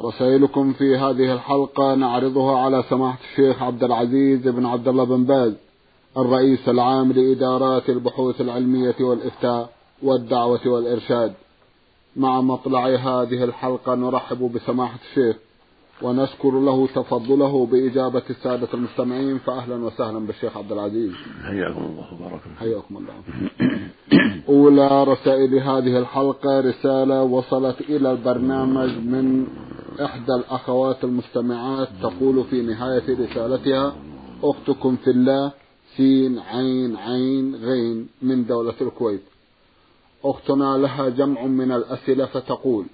رسائلكم في هذه الحلقة نعرضها على سماحة الشيخ عبد العزيز بن عبد الله بن باز الرئيس العام لإدارات البحوث العلمية والإفتاء والدعوة والإرشاد. مع مطلع هذه الحلقة نرحب بسماحة الشيخ. ونشكر له تفضله بإجابة السادة المستمعين فأهلا وسهلا بالشيخ عبد العزيز. حياكم الله وبارك حياكم الله. أولى رسائل هذه الحلقة رسالة وصلت إلى البرنامج من إحدى الأخوات المستمعات تقول في نهاية رسالتها أختكم في الله سين عين عين غين من دولة الكويت. أختنا لها جمع من الأسئلة فتقول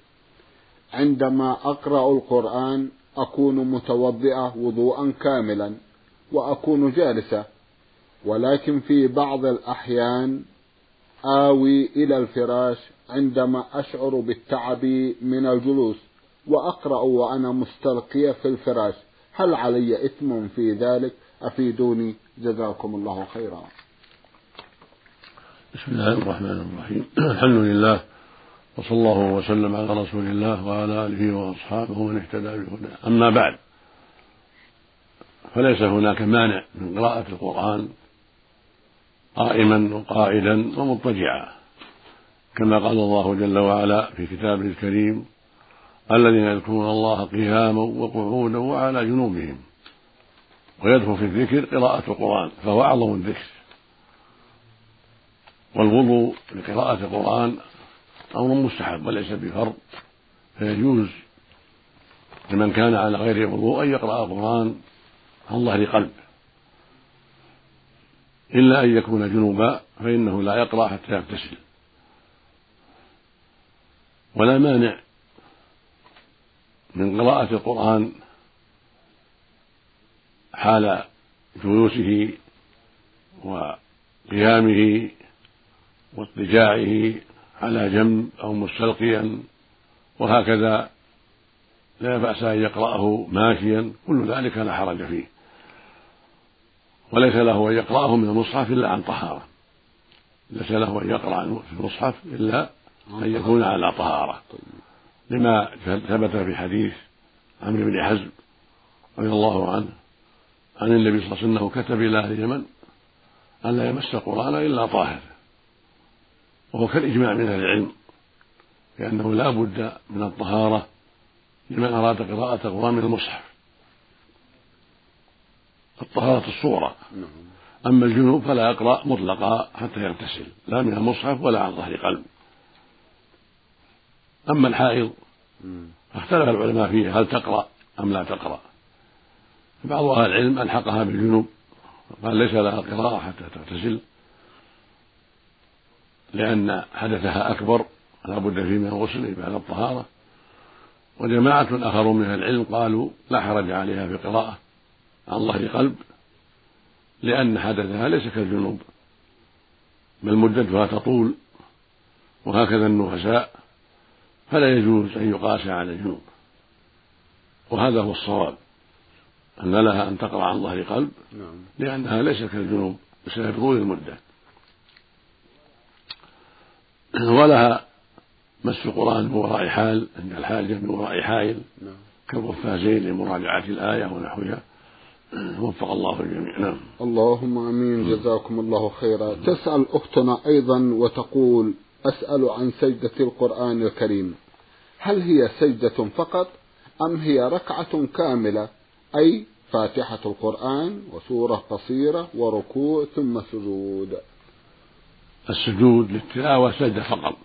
عندما أقرأ القرآن أكون متوضئة وضوءا كاملا وأكون جالسة ولكن في بعض الأحيان آوي إلى الفراش عندما أشعر بالتعب من الجلوس وأقرأ وأنا مستلقية في الفراش. هل علي إثم في ذلك؟ أفيدوني. جزاكم الله خيرا. بسم الله الرحمن الرحيم. الحمد لله وصلى الله وسلم على رسول الله وعلى آله وأصحابه ومن اهتدى بهداه. أما بعد فليس هناك مانع من قراءة القرآن قائما وقائدا ومضطجعا كما قال الله جل وعلا في كتابه الكريم الذين يذكرون الله قياما وقعودا وعلى جنوبهم ويدخل في الذكر قراءة القرآن فهو أعظم الذكر. والوضوء لقراءة القرآن أمر مستحب وليس بفرض. فيجوز لمن كان على غير وضوء أن يقرأ القرآن عن ظهر قلب إلا أن يكون جنوبا فإنه لا يقرأ حتى يغتسل. ولا مانع من قراءة القرآن حال جلوسه وقيامه واضطجاعه على جنب أو مستلقيا وهكذا لا بأس أن يقرأه ماشيا كل ذلك لا حرج فيه. وليس له أن يقرأه من المصحف إلا عن طهارة. ليس له أن يقرأ في المصحف إلا أن يكون على طهارة. لما ثبت في حديث عمرو بن حزم رضي الله عنه عن النبي صلى الله عليه وسلم كتب إلى أهل اليمن أن لا يمس القرآن إلا طاهر. وهو كالإجماع من أهل العلم لأنه لا بد من الطهارة لمن أراد قراءة القران من المصحف. الطهارة الصورة أما الجنوب فلا يقرأ مطلقا حتى يغتسل لا من المصحف ولا عن ظهر قلب. أما الحائض اختلف العلماء فيها هل تقرأ أم لا تقرأ. بعض أهل العلم ألحقها بالجنوب قال ليس لها قراءة حتى تغتسل. لأن حدثها أكبر لا بد فيه من الغسل بعد الطهارة. وجماعة آخرون من العلم قالوا لا حرج عليها في قراءة عن ظهر قلب لأن حدثها ليس كالجنوب بل مدتها تطول وهكذا النفساء فلا يجوز أن يقاس على الجنوب. وهذا هو الصواب أن لها أن تقرأ عن ظهر قلب نعم. لأنها ليست كالجنوب بسبب طول المدة. ولها مس القرآن من وراء حال عند الحاجة من وراء حائل. نعم. كالقفازين لمراجعة الآية ونحوها. وفق الله الجميع. نعم. اللهم آمين. جزاكم الله خيرا. تسأل أختنا أيضا وتقول أسأل عن سجدة القرآن الكريم. هل هي سجدة فقط أم هي ركعة كاملة؟ أي فاتحة القرآن وسورة قصيرة وركوع ثم سجود. السجود للتلاوة سجدة فقط.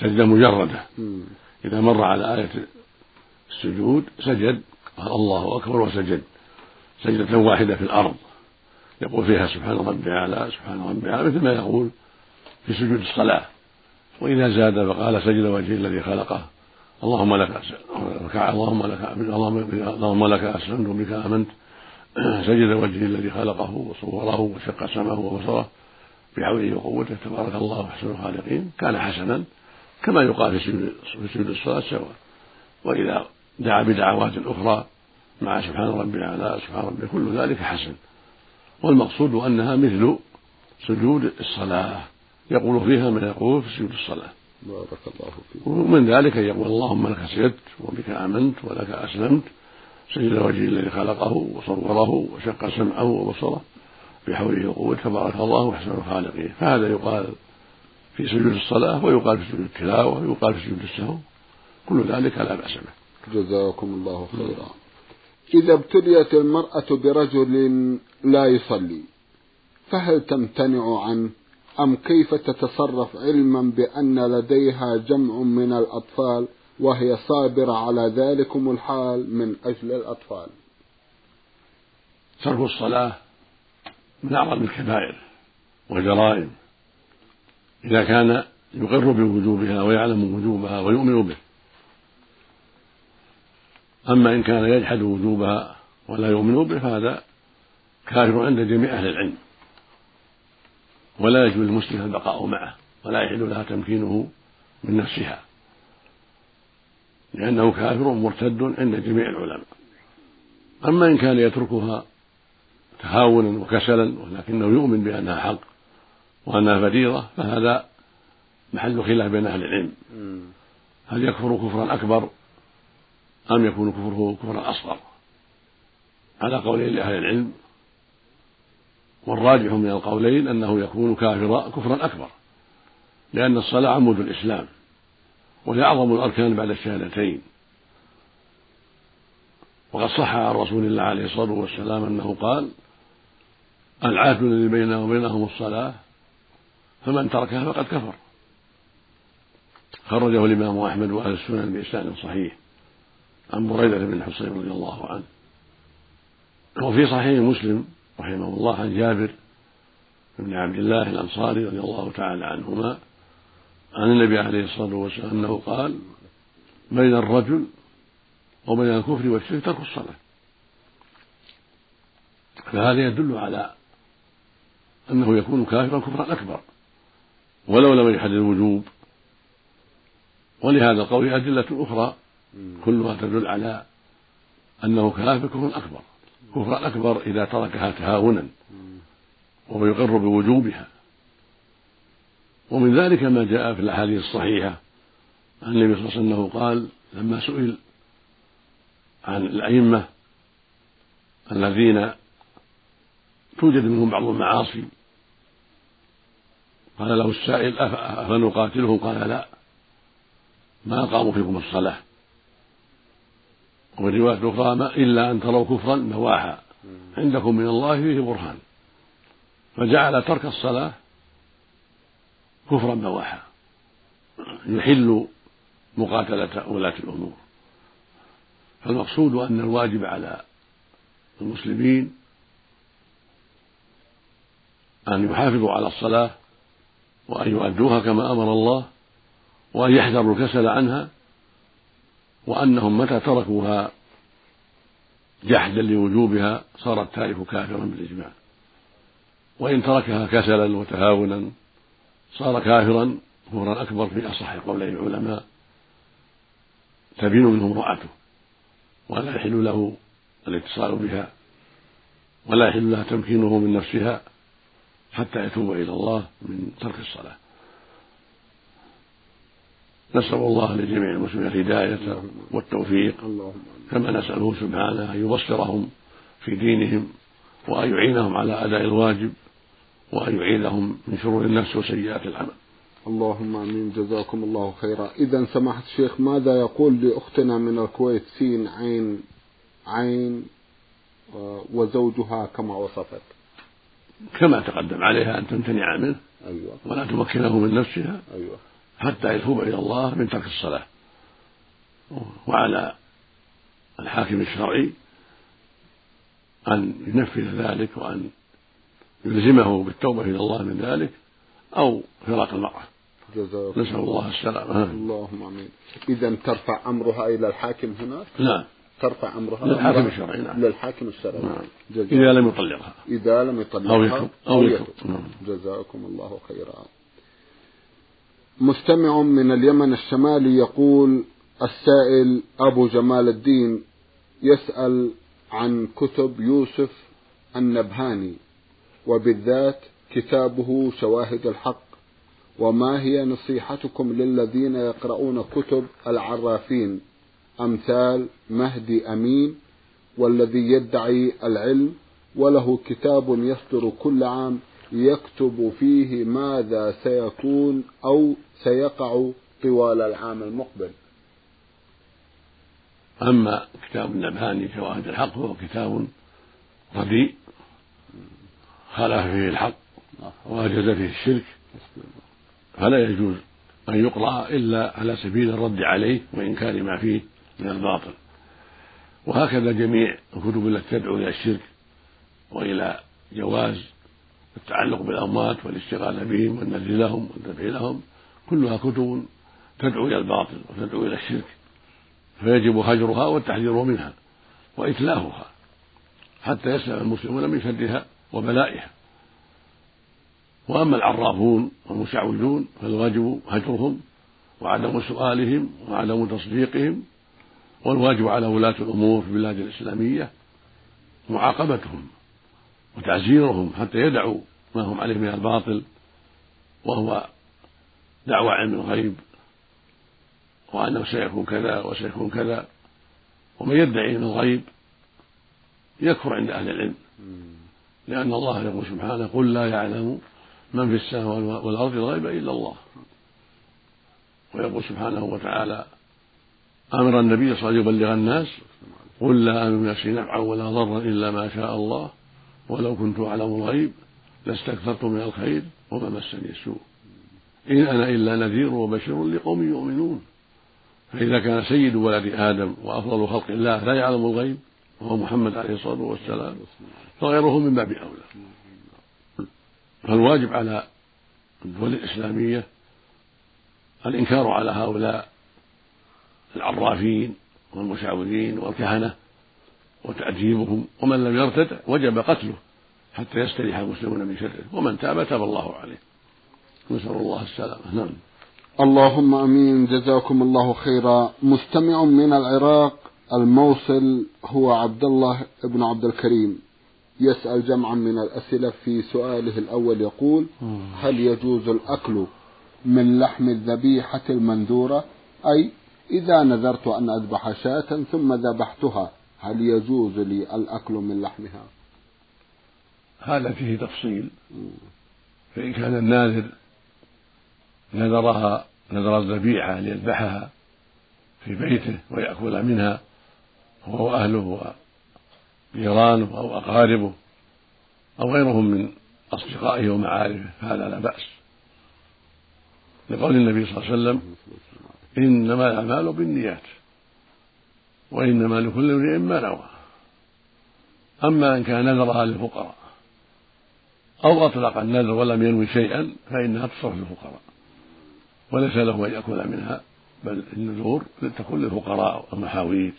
سجدة مجردة. إذا مر على آية السجود سجد. قال الله أكبر وسجد. سجدة واحدة في الأرض. يقول فيها سبحان ربي أعلى سبحان ربي أعلى مثل ما يقول في سجود الصلاة. وإذا زاد فقال سجد وجه الذي خلقه. اللهم لك اللهم لك اللهم لك أسلمت وبك آمنت. سجد وجهه الذي خلقه وصوره وشق سمعه وبصره. بحوله وقوته تبارك الله احسن الخالقين كان حسنا كما يقال في سجود الصلاة سواء وإذا دعا بدعوات أخرى مع سبحان ربي الاعلى سبحان ربي كل ذلك حسن. والمقصود أنها مثل سجود الصلاة. يقول فيها ما يقول في سجود الصلاة. بارك الله فيك. ومن ذلك أن يقول اللهم لك سجدت وبك آمنت ولك أسلمت سجد وجهه الذي خلقه وصوره وشق سمعه وبصره. بحوله وقوته تبارك الله احسن الخالقين فهذا يقال في سجود الصلاة ويقال في سجود التلاوة ويقال في سجود السهو. كل ذلك لا بأس به. جزاكم الله خيرا. إذا ابتليت المرأة برجل لا يصلي فهل تمتنع عنه؟ أم كيف تتصرف علما بأن لديها جمع من الأطفال وهي صابرة على ذلكم الحال من أجل الأطفال؟ ترك الصلاة من أعظم الكبائر والجرائم إذا كان يقر بوجوبها ويعلم وجوبها ويؤمن به. أما إن كان يجحد وجوبها ولا يؤمن به فهذا كافر عند جميع أهل العلم ولا يجوز للمسلم البقاء معه ولا يحل لها تمكينه من نفسها لأنه كافر مرتد عند جميع العلماء. أما إن كان يتركها تهاونا وكسلا ولكنه يؤمن بأنها حق وأنها فريضة فهذا محل خلاف بين أهل العلم. هل يكفر كفرا أكبر أم يكون كفره كفرا أصغر؟ على قولين لأهل العلم والراجح من القولين أنه يكون كافرا كفرا أكبر لأن الصلاة عمود الإسلام وهي أعظم الأركان بعد الشهادتين. وقد صح عن رسول الله عليه الصلاة والسلام أنه قال العهد الذي بيننا وبينهم الصلاة فمن تركها فقد كفر. خرجه الإمام أحمد وأهل السنن بإسناد صحيح عن بريدة بن حصين رضي الله عنه. وفي صحيح مسلم رحمه الله عن جابر بن عبد الله الأنصاري رضي الله تعالى عنهما عن النبي عليه الصلاة والسلام أنه قال بين الرجل وبين الكفر والشرك ترك الصلاة فهذا يدل على أنه يكون كافرا كفرا أكبر. ولو لم يحدد الوجوب. ولهذا القول أدلة أخرى كلها تدل على أنه كافر كفر أكبر. كفرا أكبر إذا تركها تهاونا. وهو يقر بوجوبها. ومن ذلك ما جاء في الأحاديث الصحيحة. عن النبي صلى الله عليه وسلم أنه قال لما سئل عن الأئمة الذين توجد منهم بعض المعاصي قال له السائل أفنقاتلهم؟ قال لا. ما قاموا فيكم الصلاة. وفي رواية أخرى ما إلا أن تروا كفرا بواحا عندكم من الله فيه برهان. فجعل ترك الصلاة كفرا بواحا يحل مقاتلة ولاة الأمور. فالمقصود أن الواجب على المسلمين أن يحافظوا على الصلاة وأن يؤدوها كما أمر الله وأن يحذروا الكسل عنها وأنهم متى تركوها جحدا لوجوبها صار التارك كافرا بالإجماع. وإن تركها كسلا وتهاونا صار كافرا كفرا أكبر في أصح قولي العلماء. تبين منه امرأته ولا يحل له الاتصال بها ولا يحل لها تمكينه من نفسها. حتى يتوب إلى الله من ترك الصلاة. نسأل الله لجميع المسلمين الهداية والتوفيق. كما نسأله سبحانه أن يبصرهم في دينهم وأن يعينهم على أداء الواجب وأن يعيذهم من شرور النفس وسيئات العمل. اللهم آمين. جزاكم الله خيرا. اذا سماحة الشيخ ماذا يقول لأختنا من الكويت سين عين عين وزوجها كما وصفت؟ كما تقدم عليها أن تمتنع منه أيوه. ولا تمكنه من نفسها أيوه. حتى يتوب إلى الله من ترك الصلاة. وعلى الحاكم الشرعي أن ينفذ ذلك وأن يلزمه بالتوبة إلى الله من ذلك أو فراق المرأة. نسأل الله السلامة. اللهم آمين. إذا ترفع أمرها إلى الحاكم هناك؟ نعم. ترفع أمرها للحاكم الشرعي نعم. للحاكم الشرعي. نعم. إذا لم يطلقها. إذا لم يطلقها أو يتوب أو يتوب نعم. جزاكم الله خيرا. مستمع من اليمن الشمالي يقول السائل أبو جمال الدين يسأل عن كتب يوسف النبهاني وبالذات كتابه شواهد الحق. وما هي نصيحتكم للذين يقرؤون كتب العرافين؟ أمثال مهدي أمين والذي يدعي العلم وله كتاب يصدر كل عام يكتب فيه ماذا سيكون أو سيقع طوال العام المقبل. أما كتاب النبهاني شواهد الحق فهو كتاب رديء خالف فيه الحق وأجاز فيه الشرك فلا يجوز أن يقرأ إلا على سبيل الرد عليه وإنكار ما فيه. من الباطل. وهكذا جميع الكتب التي تدعو إلى الشرك وإلى جواز التعلق بالأموات والاشتغال بهم والنذر لهم والذبح لهم كلها كتب تدعو إلى الباطل وتدعو إلى الشرك. فيجب هجرها والتحذير منها وإتلافها حتى يسلم المسلمون من شرها وبلائها. وأما العرافون والمشعوذون فالواجب هجرهم وعدم سؤالهم وعدم تصديقهم والواجب على ولاة الأمور في البلاد الإسلامية معاقبتهم وتعزيرهم حتى يدعوا ما هم عليه من الباطل وهو دعوى علم الغيب وأنه سيكون كذا وسيكون كذا ومن يدعي علم الغيب يكفر عند أهل العلم. لأن الله يقول سبحانه قل لا يعلم من في السماء والأرض الغيب إلا الله. ويقول سبحانه وتعالى أمر النبي صلى الله عليه وسلم يبلغ الناس قل لا أملك نفسي نفعا ولا ضرا إلا ما شاء الله ولو كنت أعلم الغيب لاستكثرت من الخير وما مسني السوء. إن أنا إلا نذير وبشير لقوم يؤمنون. فإذا كان سيد ولد آدم وأفضل خلق الله لا يعلم الغيب وهو محمد عليه الصلاة والسلام فغيره من باب أولى. فالواجب على الدول الإسلامية الإنكار على هؤلاء العرافين والمشعوذين والكهنة وتأديبهم ومن لم يرتد وجب قتله حتى يستريح المسلمون من شره. ومن تاب تاب الله عليه. نسأل الله السلامة. نعم. اللهم آمين. جزاكم الله خيرا. مستمع من العراق الموصل هو عبد الله بن عبد الكريم. يسأل جمعا من الأسئلة في سؤاله الأول يقول هل يجوز الأكل من لحم الذبيحة المنذورة؟ أي إذا نذرت أن أذبح شاة ثم ذبحتها هل يجوز لي الأكل من لحمها؟ هذا فيه تفصيل. فإن كان الناذر نذرها نذر الذبيحة ليذبحها في بيته ويأكل منها هو وأهله وجيرانه أو أقاربه أو غيرهم من أصدقائه ومعارفه فهذا لا بأس. لقول النبي صلى الله عليه وسلم إنما الأعمال بالنيات وإنما لكل امرئ ما نوى. أما إن كان نذرها للفقراء أو أطلق النذر ولم ينوي شيئا فإنها تصرف للفقراء وليس له أن يأكل منها بل النذور تكون للفقراء والمحاويج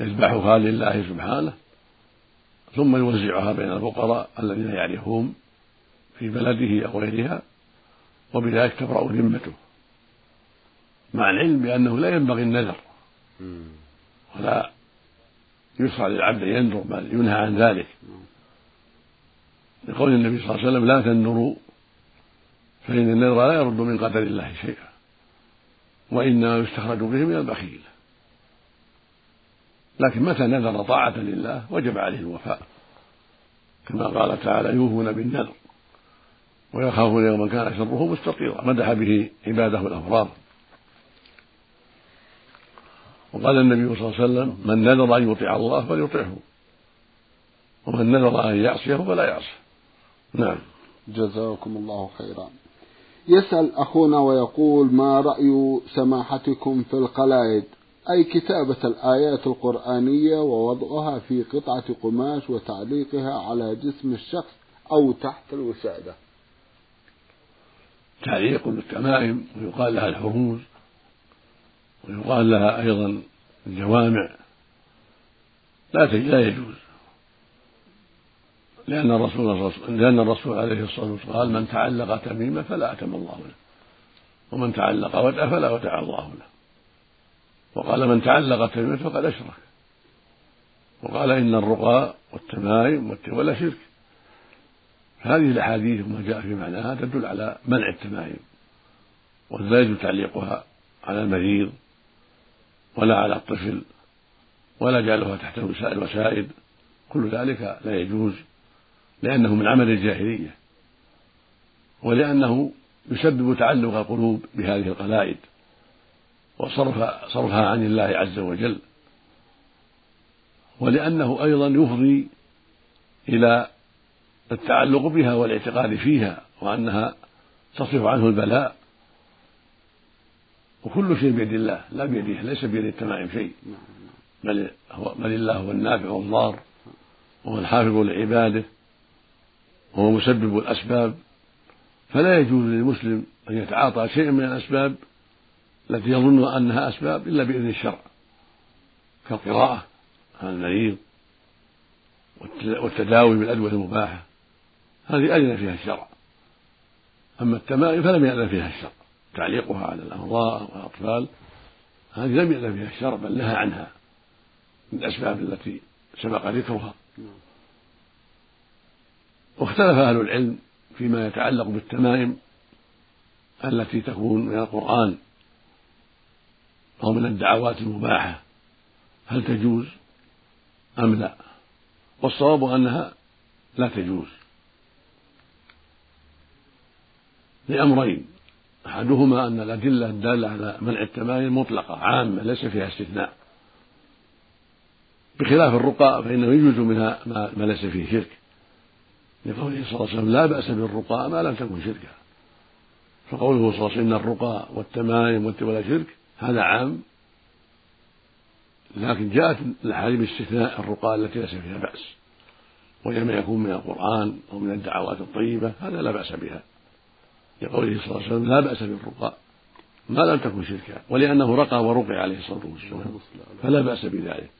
يذبحها لله سبحانه ثم يوزعها بين الفقراء الذين يعرفهم في بلده أو غيرها وبذلك تبرأ ذمته. مع العلم بأنه لا ينبغي النذر. ولا يشرع للعبد أن ينذر بل ينهى عن ذلك. لقول النبي صلى الله عليه وسلم لا تنذروا فإن النذر لا يرد من قدر الله شيئا وإنما يستخرج به من البخيل. لكن متى نذر طاعة لله؟ وجب عليه الوفاء. كما قال تعالى يوفون بالنذر ويخافون يوما كان شره مستطيرا مدح به عباده الأبرار. وقال النبي صلى الله عليه وسلم من نذر أن يطيع الله فليطعه ومن نذر أن يعصيه فلا يعصه. نعم. جزاكم الله خيرا. يسأل أخونا ويقول ما رأي سماحتكم في القلايد أي كتابة الآيات القرآنية ووضعها في قطعة قماش وتعليقها على جسم الشخص أو تحت الوسادة؟ تعليق بالتمائم ويقال لها الحروز ويقال لها أيضا الجوامع. لا لا يجوز. لأن الرسول لأن الرسول عليه الصلاة والسلام قال من تعلق تميمة فلا أتم الله له. ومن تعلق ودع فلا ودع الله له. وقال من تعلق تميمة فقد أشرك. وقال إن الرقى والتمائم والتولى شرك. هذه الأحاديث وما جاء في معناها تدل على منع التمائم. ولا يجوز تعليقها على المريض. ولا على الطفل ولا جعلها تحت الوسائد كل ذلك لا يجوز لأنه من عمل الجاهلية ولأنه يسبب تعلق القلوب بهذه القلائد وصرف صرفها عن الله عز وجل. ولأنه أيضا يفضي إلى التعلق بها والاعتقاد فيها وأنها تصرف عنه البلاء. وكل شيء بيد الله لا بيده ليس بيد التمائم شيء. بل هو بل الله هو النافع والضار وهو الحافظ لعباده وهو مسبب الأسباب. فلا يجوز للمسلم أن يتعاطى شيئا من الأسباب التي يظن أنها أسباب إلا بإذن الشرع كالقراءة على المريض والتداوي بالأدوية المباحة. هذه أذن فيها الشرع. أما التمائم فلم يأذن فيها الشرع. تعليقها على الأمراء والأطفال هذه لم يأذن فيها الشرع بل نهى عنها من الأسباب التي سبق ذكرها. واختلف أهل العلم فيما يتعلق بالتمائم التي تكون من القرآن أو من الدعوات المباحة. هل تجوز أم لا؟ والصواب أنها لا تجوز. لأمرين. أحدهما أن الأدلة الدالة على منع التمايل مطلقة عامة ليس فيها استثناء. بخلاف الرقى فإنه يجوز منها ما ليس فيه شرك. لقوله صلى الله عليه وسلم لا بأس بالرقى ما لم تكن شركا. فقوله صلى الله عليه وسلم إن الرقى والتمايم والتولى شرك هذا عام. لكن جاءت الأحاديث باستثناء الرقى التي ليس فيها بأس. وهي ما يكون من القرآن أو من الدعوات الطيبة هذا لا بأس بها. لقوله صلى الله عليه وسلم لا بأس بالرقى. ما لم تكن شركا ولأنه رقى ورقي عليه الصلاة والسلام. فلا بأس بذلك.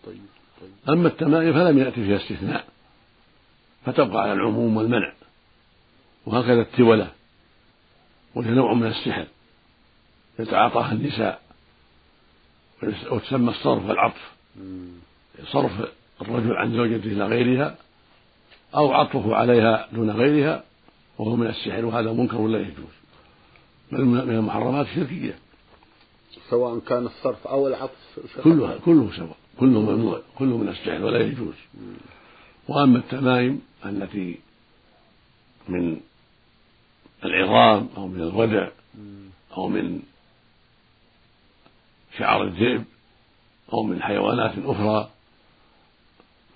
أما التمائم فلم يأتي فيها استثناء فتبقى على العموم والمنع. وهكذا التولة وهي نوع من السحر يتعاطاها النساء وتسمى الصرف والعطف. صرف الرجل عن زوجته إلى غيرها أو عطفه عليها دون غيرها وهو من السحر وهذا منكر لا يجوز؟ بل من المحرمات الشركية سواء كان الصرف أو العطف كلها كله سواء. كله ممنوع كله من السحر ولا يجوز. وأما التمائم التي من العظام أو من الودع أو من شعر الذئب أو من حيوانات أخرى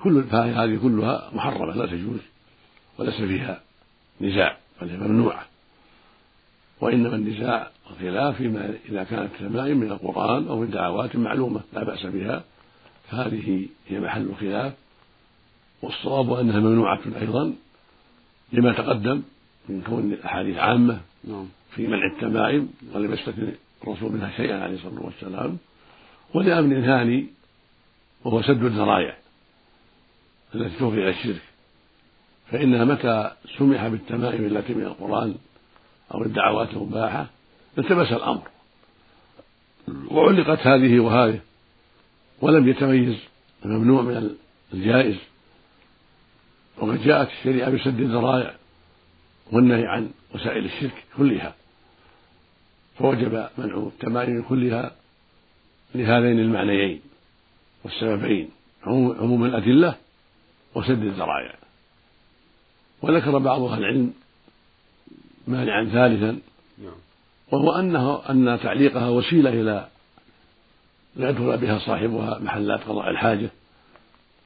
كل هذه كلها محرمة لا تجوز وليس فيها نزاع بل هي ممنوعة وإنما النزاع الخلاف فيما إذا كانت التمائم من القرآن أو من دعوات معلومة لا بأس بها فهذه هي محل الخلاف. والصواب أنها ممنوعة أيضا لما تقدم من كون الأحاديث عامة نعم. في منع التمائم ولم يستثن الرسول منها شيئا عليه الصلاة والسلام. ولأمر ثاني وهو سد الذرائع التي تفضي إلى الشرك. فإنها متى سمح بالتمائم التي من القرآن أو الدعوات المباحة التبس الأمر. وعلقت هذه وهذه ولم يتميز الممنوع من الجائز. وقد جاءت الشريعة بسد الذرائع والنهي عن وسائل الشرك كلها. فوجب منع التمائم كلها لهذين المعنيين والسببين عموم الأدلة وسد الذرائع. وذكر بعض أهل العلم مانعا ثالثا نعم. وهو أنه أن تعليقها وسيلة إلى يدخل بها صاحبها محلات قضاء الحاجة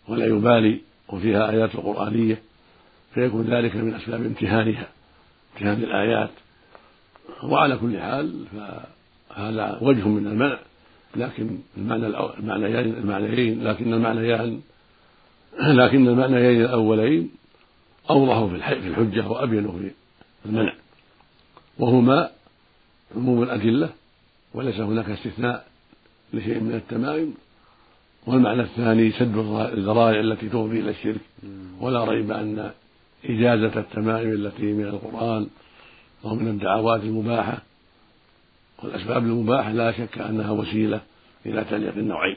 ولا يبالي وفيها آيات قرآنية فيكون ذلك من أسباب امتهانها امتهان الآيات وعلى كل حال فهذا وجه من المنع لكن المعنى المعنيين المعنيين لكن المعنيان لكن المعنيين الأولين أوضح في الحجة وأبين في المنع. وهما عموم الأدلة وليس هناك استثناء لشيء من التمائم. والمعنى الثاني سد الذرائع التي تفضي إلى الشرك. ولا ريب أن إجازة التمائم التي من القرآن أو من الدعوات المباحة والأسباب المباحة لا شك أنها وسيلة إلى تعليق النوعين.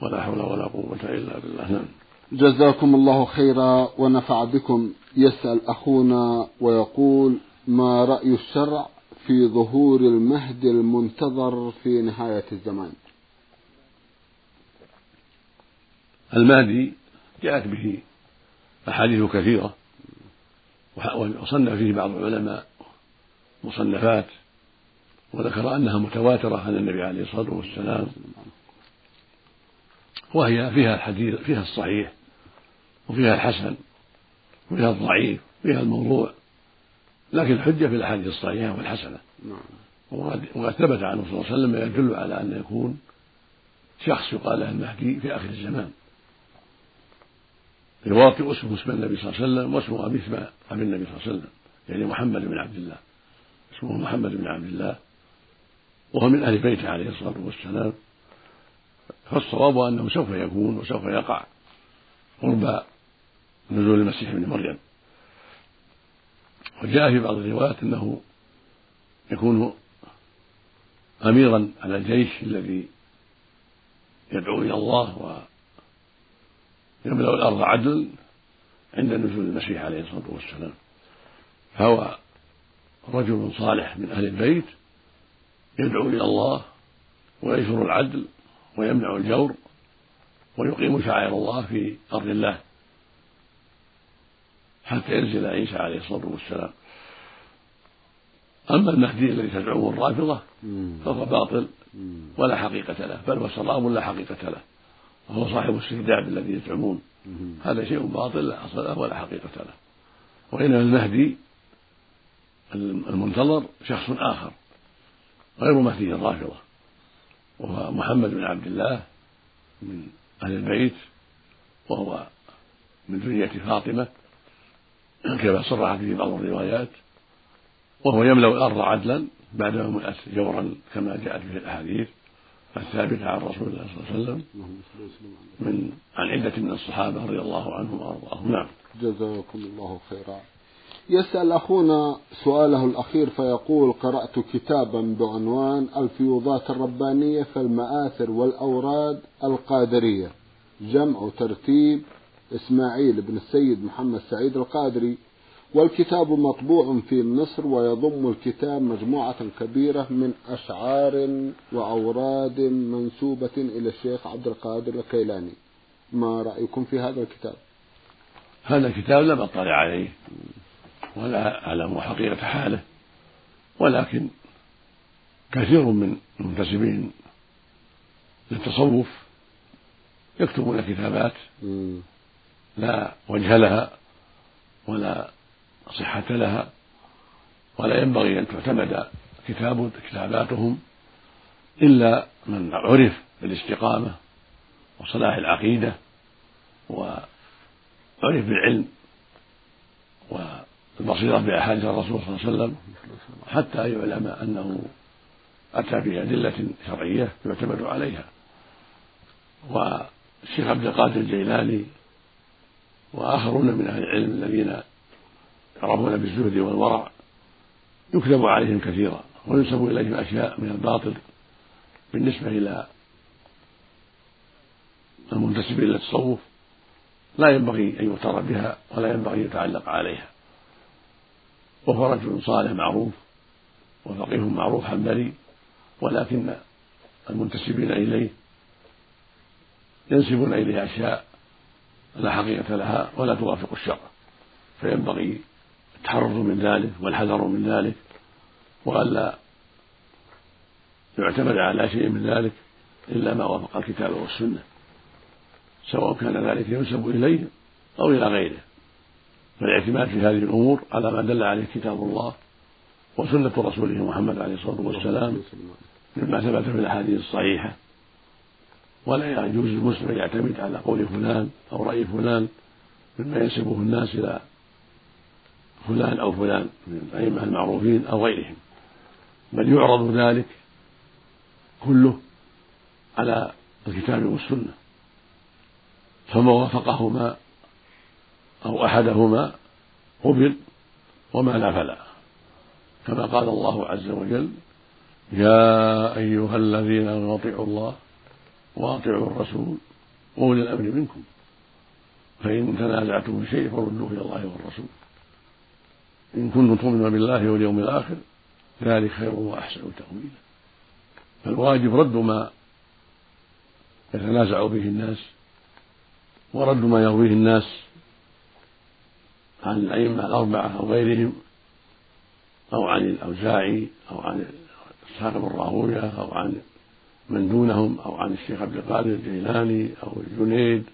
ولا حول ولا قوة إلا بالله. نعم. جزاكم الله خيرا ونفع بكم. يسأل أخونا ويقول ما رأي الشرع في ظهور المهدي المنتظر في نهاية الزمان؟ المهدي جاءت به أحاديث كثيرة وصنف فيه بعض العلماء مصنفات وذكر أنها متواترة عن النبي عليه الصلاة والسلام. وهي فيها الحديث فيها الصحيح وفيها الحسن وفيها الضعيف وفيها الموضوع. لكن الحجة في الأحاديث الصحيحة والحسنة. نعم. وقد ثبت عنه صلى الله عليه وسلم ما يدل على أن يكون شخص يقال له المهدي في آخر الزمان. يواطئ اسم اسم النبي صلى الله عليه وسلم واسمه أبي اسم أبي النبي صلى الله عليه وسلم. يعني محمد بن عبد الله. اسمه محمد بن عبد الله. وهو من أهل بيته عليه الصلاة والسلام. فالصواب أنه سوف يكون وسوف يقع قرب نزول المسيح ابن مريم. وجاء في بعض الروايات أنه يكون أميرا على الجيش الذي يدعو إلى الله ويملأ الأرض عدل عند نزول المسيح عليه الصلاة والسلام. فهو رجل صالح من أهل البيت يدعو إلى الله وينشر العدل ويمنع الجور ويقيم شعائر الله في أرض الله حتى ينزل عيسى عليه الصلاة والسلام. أما المهدي الذي تدعوه الرافضة فهو باطل ولا حقيقة له بل هو سراب لا حقيقة له وهو صاحب السرداب الذي يزعمون. هذا شيء باطل لا أصل له ولا حقيقة له. وإنما المهدي المنتظر شخص آخر غير مهدي الرافضة. وهو محمد بن عبد الله من أهل البيت وهو من ذرية فاطمة كما صرحت به بعض الروايات وهو يملأ الأرض عدلا بعدما ملأت جورا كما جاءت به الأحاديث الثابتة عن رسول الله صلى الله عليه وسلم من عن عدة من الصحابة رضي الله عنهم وأرضاهم. نعم. جزاكم الله خيرا. يسأل أخونا سؤاله الأخير فيقول قرأت كتابا بعنوان الفيوضات الربانية في المآثر والأوراد القادرية. جمع ترتيب إسماعيل بن السيد محمد سعيد القادري. والكتاب مطبوع في مصر ويضم الكتاب مجموعة كبيرة من أشعار وأوراد منسوبة إلى الشيخ عبد القادر الكيلاني. ما رأيكم في هذا الكتاب؟ هذا الكتاب لم أطلع عليه. ولا أعلم حقيقة حاله. ولكن كثير من المنتسبين للتصوف يكتبون كتابات لا وجه لها ولا صحة لها ولا ينبغي أن تعتمد كتاب كتاباتهم إلا من عرف بالاستقامة وصلاح العقيدة وعرف بالعلم والبصيرة بأحاديث الرسول صلى الله عليه وسلم حتى يعلم أنه أتى بأدلة شرعية يعتمد عليها. والشيخ عبد القادر الجيلاني وآخرون من أهل العلم الذين يعرفون بالزهد والورع يكذب عليهم كثيرا وينسب إليهم أشياء من الباطل بالنسبة إلى المنتسبين إلى التصوف. لا ينبغي أن يغتر بها ولا ينبغي أن يتعلق عليها. وهو رجل صالح معروف وفقيه معروف حنبلي ولكن المنتسبين إليه ينسبون إليه أشياء لا حقيقة لها ولا توافق الشرع. فينبغي التحرر من ذلك والحذر من ذلك وألا يعتمد على شيء من ذلك إلا ما وافق الكتاب والسنة سواء كان ذلك ينسب إليه أو إلى غيره. فالإعتماد في هذه الأمور على ما دل عليه كتاب الله وسنة رسوله محمد عليه الصلاة والسلام مما ثبت في الأحاديث الصحيحة. ولا يجوز المسلم أن يعتمد على قول فلان أو رأي فلان مما ينسبه الناس إلى فلان أو فلان من الأئمة المعروفين أو غيرهم. بل يعرض ذلك كله على الكتاب والسنة. فما وافقهما أو أحدهما قبل وما لا فلا. كما قال الله عز وجل يا أيها الذين آمنوا أطيعوا الله وأطيعوا الرسول وأولي الأمر منكم فإن تنازعتم في شيء فردوه إلى الله والرسول. إن كنتم تؤمنون بالله واليوم الآخر ذلك خير وأحسن تأويلا. فالواجب رد ما يتنازع به الناس ورد ما يرويه الناس عن الأئمة الأربعة أو غيرهم أو عن الأوزاعي أو عن إسحاق بن راهوية أو عن من دونهم أو عن الشيخ عبد القادر الجيلاني أو الجنيد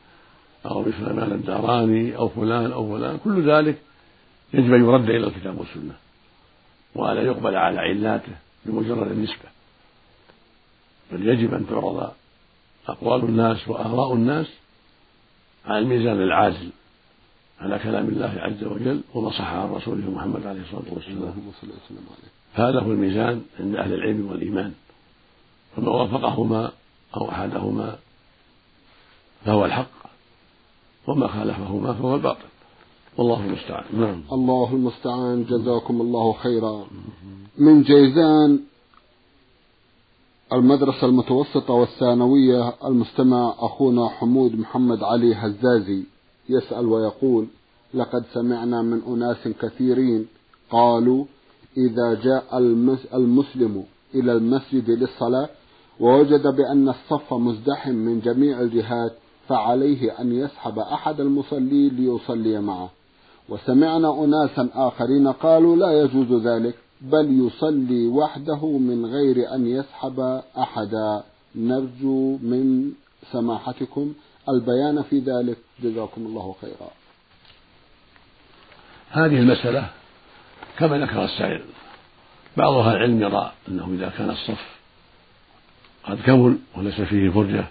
أو سليمان الداراني أو فلان أو فلان. كل ذلك يجب أن يرد إلى الكتاب والسنة وألا يقبل على علاته بمجرد النسبة بل يجب أن تعرض أقوال الناس وآراء الناس على الميزان العازل. على كلام الله عز وجل وما صح عن رسوله محمد عليه الصلاة والسلام. هذا هو الميزان عند أهل العلم والإيمان. فما وافقهما أو أحدهما فهو الحق وما خالفهما فهو الباطل. والله المستعان. نعم. الله المستعان. جزاكم الله خيرا. من جيزان المدرسة المتوسطة والثانوية المستمع أخونا حمود محمد علي هزازي. يسأل ويقول لقد سمعنا من أناس كثيرين قالوا إذا جاء المسلم إلى المسجد للصلاة ووجد بأن الصف مزدحم من جميع الجهات فعليه أن يسحب أحد المصلين ليصلي معه. وسمعنا أناسا آخرين قالوا لا يجوز ذلك بل يصلي وحده من غير أن يسحب أحدا. نرجو من سماحتكم البيان في ذلك. جزاكم الله خيرا. هذه المسألة كما ذكر السائل بعض أهل العلم يرى أنه إذا كان الصف قد كمل وليس فيه فرجة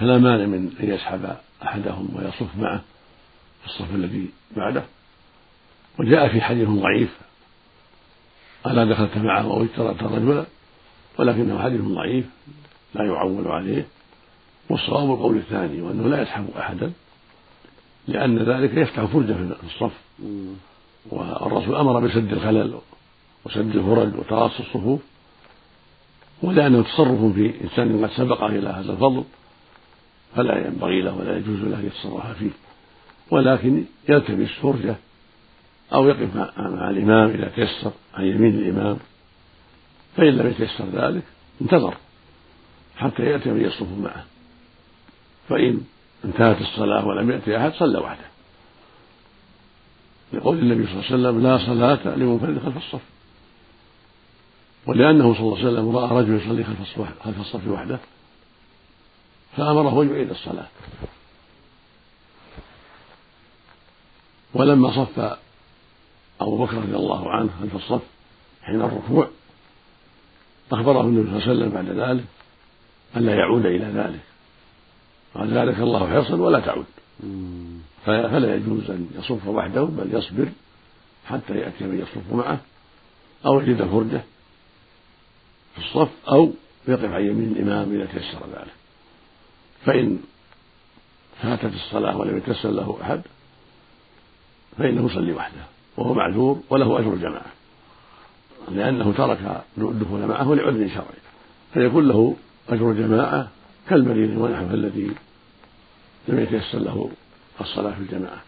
فلا مانع من أن يسحب أحدهم ويصف معه في الصف الذي بعده. وجاء في حديث ضعيف ألا دخلت معه أو اشترطت رجلا ولكنه حديث ضعيف لا يعول عليه. والصواب القول الثاني وأنه لا يسحب أحدا لأن ذلك يفتح فرجة في الصف. والرسول أمر بسد الخلل وسد الفرج وتراص الصفوف ولأنه تصرف في إنسان قد سبق إلى هذا الفضل فلا ينبغي له ولا يجوز له أن يتصرف فيه. ولكن يلتمس فرجة أو يقف مع الإمام إذا تيسر عن يمين الإمام. فإن لم يتيسر ذلك انتظر حتى يأتي من يصف معه. فإن انتهت الصلاة ولم يأتي أحد صلى وحده. لقول النبي صلى الله عليه وسلم لا صلاة لمنفرد خلف الصف. ولأنه صلى الله عليه وسلم رأى رجل يصلي خلف الصف خلف الصف وحده فأمره أن يعيد الصلاة. ولما صف أبو بكر رضي الله عنه خلف الصف حين الركوع أخبره النبي صلى الله عليه وسلم بعد ذلك ألا يعود إلى ذلك. قال ذلك الله حرصا ولا تعود. فلا يجوز أن يصف وحده بل يصبر حتى يأتي من يصف معه أو يجد فرجة في الصف أو يقف عن يمين الإمام إذا تيسر ذلك. فإن فاتت الصلاة ولم يتيسر له أحد فإنه يصلي وحده وهو معذور وله أجر الجماعة. لأنه ترك الدخول معه لعذر شرعي فيكون له أجر الجماعة كالمريض ونحوه الذي لم يتيسر له الصلاة في الجماعة.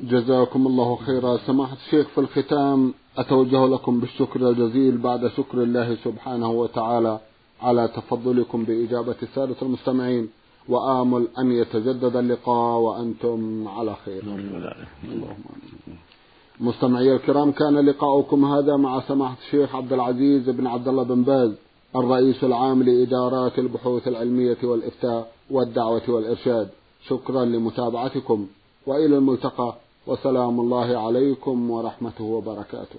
جزاكم الله خيرا. سماحة الشيخ في الختام أتوجه لكم بالشكر الجزيل بعد شكر الله سبحانه وتعالى على تفضلكم بإجابة السادة المستمعين. وآمل أن يتجدد اللقاء وأنتم على خير. اللهم مستمعي الكرام كان لقاؤكم هذا مع سماحة الشيخ عبد العزيز بن عبد الله بن باز. الرئيس العام لإدارات البحوث العلمية والإفتاء والدعوة والإرشاد. شكرا لمتابعتكم وإلى الملتقى وسلام الله عليكم ورحمته وبركاته.